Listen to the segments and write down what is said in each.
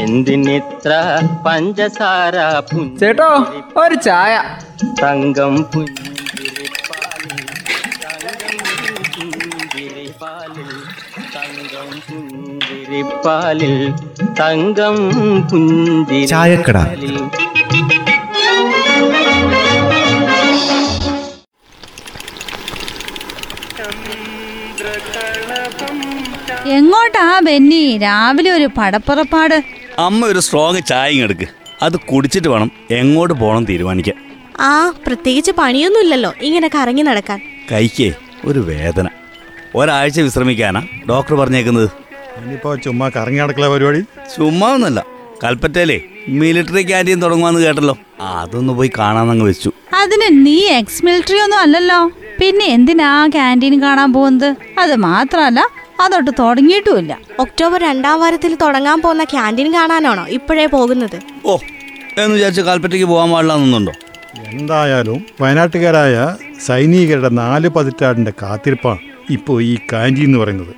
എന്തിനിത്ര പഞ്ചസാര ചേട്ടോ ഒരു ചായ. തങ്കം പുഞ്ചിരിപ്പാലിൽ തങ്കം പുഞ്ചിരിപ്പാലിൽ തങ്കം തങ്കം ചായക്കട. എങ്ങോട്ടാ ബെന്നി? രാവിലെ ഒരു പടപ്പുറപ്പാട്. അമ്മ ഒരു സ്ട്രോങ് ചായ എടുക്ക്. അത് കുടിച്ചിട്ട് വേണം എങ്ങോട്ട് പോകണം തീരുമാനിക്കാൻ. ആ പ്രത്യേകിച്ച് പണിയൊന്നുമില്ലല്ലോ. ഇങ്ങനെ കറങ്ങി നടക്കാൻ. കൈക്കേ ഒരു വേദന. ഒരാഴ്ച വിശ്രമിക്കാനാ ഡോക്ടർ പറഞ്ഞേക്കുന്നത്. ഇനിയിപ്പോ ചുമ്മാ കറങ്ങി നടക്കല പരിപാടി? ചുമ്മാ ഒന്നല്ല കൽപ്പറ്റയിലേ മിലിറ്ററി ക്യാന്റീൻ തുടങ്ങുവാന്ന് കേട്ടല്ലോ. അതൊന്ന് പോയി കാണാന്നങ്ങ് വെച്ചു. അതിന് നീ എക്സ് മിലിറ്ററി ഒന്നും അല്ലല്ലോ. പിന്നെ എന്തിനാ ക്യാന്റീൻ കാണാൻ പോകുന്നത്? അത് മാത്രമല്ല അതൊട്ട് തുടങ്ങിയിട്ടുമില്ല. ഒക്ടോബർ രണ്ടാം വാരത്തിൽ തുടങ്ങാൻ പോകുന്ന ക്യാന്റീൻ കാണാനാണോ ഇപ്പോഴേ പോകുന്നത്? ഓ എന്ന് വിചാരിച്ച് കാൽപ്പറ്റയ്ക്ക് പോകാൻ പാടില്ലാന്നുണ്ടോ എന്തായാലും വയനാട്ടുകാരായ സൈനികരുടെ നാല് പതിറ്റാണ്ടിന്റെ കാത്തിരിപ്പാണ് ഇപ്പോൾ ഈ കാഞ്ചി എന്ന് പറയുന്നത്.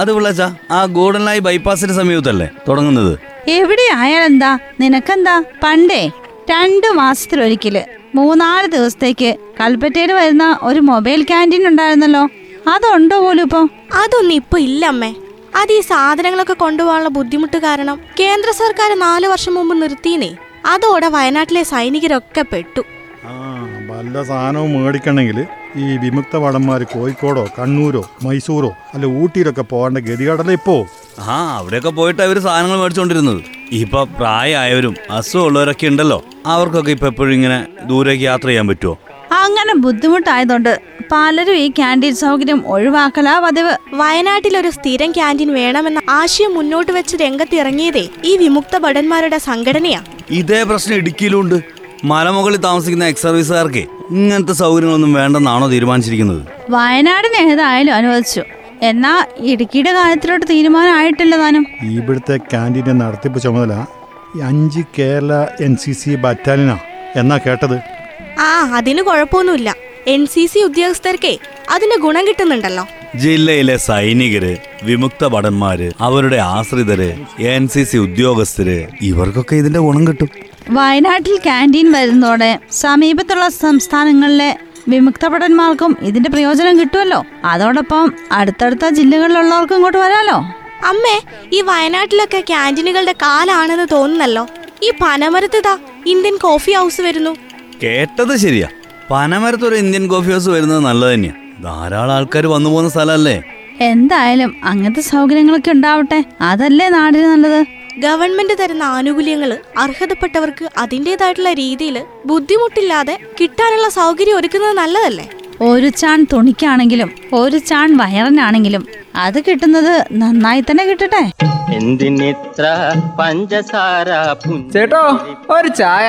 അത് വിളിച്ചാ ആ ഗോൾഡൻ ലൈ ബൈപ്പാസിന് സമീപത്തല്ലേ തുടങ്ങുന്നത്? എവിടെ ആയാലെന്താ നിനക്കെന്താ? പണ്ടേ രണ്ടു മാസത്തിലൊരിക്കൽ മൂന്നാൽ ദിവസത്തേക്ക് കൽപ്പറ്റയിൽ വരുന്ന ഒരു മൊബൈൽ ക്യാന്റീൻ ഉണ്ടായിരുന്നല്ലോ. അതുണ്ടോ പോലും ഇപ്പൊ അതൊന്നും ഇപ്പൊ ഇല്ല അമ്മേ. അത് ഈ സാധനങ്ങളൊക്കെ കൊണ്ടുപോകാനുള്ള ബുദ്ധിമുട്ട് കാരണം കേന്ദ്ര സർക്കാർ നാല് വർഷം മുമ്പ് നിർത്തിയേ അതോടെ വയനാട്ടിലെ സൈനികരൊക്കെ പെട്ടു. ആ വല്ല സാധനവും മേടിക്കണമെങ്കിൽ ഈ വിമുക്ത ഭടന്മാർ കോഴിക്കോടോ കണ്ണൂരോ മൈസൂരോ അല്ല ഊട്ടിയിലൊക്കെ പോകേണ്ട ഗതികടല ഇപ്പോ? ആ അവിടെയൊക്കെ പോയിട്ട് അവർ സാധനങ്ങൾ മേടിച്ചുകൊണ്ടിരുന്നത് ഇപ്പൊ പ്രായമായവരും അസുഖമുള്ളവരൊക്കെ ഉണ്ടല്ലോ. അവർക്കൊക്കെ ഇപ്പൊ എപ്പോഴും ഇങ്ങനെ ദൂരേക്ക് യാത്ര ചെയ്യാൻ പറ്റുമോ അങ്ങനെ ബുദ്ധിമുട്ടായതുകൊണ്ട് പലരും ഈ ക്യാന്റീൻ സൗകര്യം ഒഴിവാക്കലാ പതിവ്. വയനാട്ടിൽ ഒരു സ്ഥിരം ക്യാന്റീൻ വേണമെന്ന ആശയം മുന്നോട്ട് വെച്ച് രംഗത്തിറങ്ങിയതേ ഈ വിമുക്ത ഭടന്മാരുടെ സംഘടനയാ. ഇതേ പ്രശ്നം ഇടുക്കിയിലുണ്ട്. മലമുകളിൽ താമസിക്കുന്ന എക്സ് സർവീസുകാർക്ക് ഇങ്ങനത്തെ സൗകര്യങ്ങളൊന്നും വേണ്ടെന്നാണോ തീരുമാനിച്ചിരിക്കുന്നത്? വയനാടിന് ഏതായാലും അനുവദിച്ചു. എന്നാ ഇടുക്കിയുടെ കാര്യത്തിലോട്ട് തീരുമാനമായിട്ടില്ല താനും. ഇവിടുത്തെ ക്യാന്റീന്റെ നടത്തിപ്പ് ചുമതല അഞ്ച് കേരള എൻ സി സി ബറ്റാലിയനാ എന്നാ കേട്ടത്. ആ അതിന് കുഴപ്പമൊന്നുമില്ല. എൻ സി സി ഉദ്യോഗസ്ഥർക്കേ അതിന് ഗുണം കിട്ടുന്നുണ്ടല്ലോ. ജില്ലയിലെ സൈനികര് വിമുക്ത ഭടന്മാര് അവരുടെ ആശ്രിതര് എൻ സി സി ഉദ്യോഗസ്ഥര് ഇവർക്കൊക്കെ ഇതിന്റെ ഗുണം കിട്ടും. വയനാട്ടിൽ ക്യാന്റീൻ വരുന്നതോടെ സമീപത്തുള്ള സംസ്ഥാനങ്ങളിലെ വിമുക്ത ഭടന്മാർക്കും ഇതിന്റെ പ്രയോജനം കിട്ടുമല്ലോ. അതോടൊപ്പം അടുത്തടുത്ത ജില്ലകളിലുള്ളവർക്കും ഇങ്ങോട്ട് വരാലോ. അമ്മേ ഈ വയനാട്ടിലൊക്കെ ക്യാന്റീനുകളുടെ കാലാണെന്ന് തോന്നുന്നല്ലോ. ഈ പനമരത്തിതാ ഇന്ത്യൻ കോഫി ഹൗസ് വരുന്നു. കേട്ടത് ശരിയാ. പനമരത്തൊരു ഇന്ത്യൻ കോഫി ഹൗസ് വരുന്നത് നല്ലത് തന്നെയാ. ധാരാളം ആൾക്കാർ വന്നു പോകുന്ന സ്ഥലമല്ലേ? എന്തായാലും അങ്ങനത്തെ സൗകര്യങ്ങളൊക്കെ ഉണ്ടാവട്ടെ. അതല്ലേ നാടിന് നല്ലത്? ഗവൺമെന്റ് തരുന്ന ആനുകൂല്യങ്ങൾ അർഹതപ്പെട്ടവർക്ക് അതിന്റെതായിട്ടുള്ള രീതിയിൽ ബുദ്ധിമുട്ടില്ലാതെ കിട്ടാനുള്ള സൗകര്യം ഒരുക്കുന്നത് നല്ലതല്ലേ? ഒരു ചാൺ തുണിക്കാണെങ്കിലും ഒരു ചാൺ വയറിനാണെങ്കിലും അത് കിട്ടുന്നത് നന്നായി തന്നെ കിട്ടട്ടെ. എന്തിനിത്ര പഞ്ചസാര ചേട്ടോ ഒരു ചായ.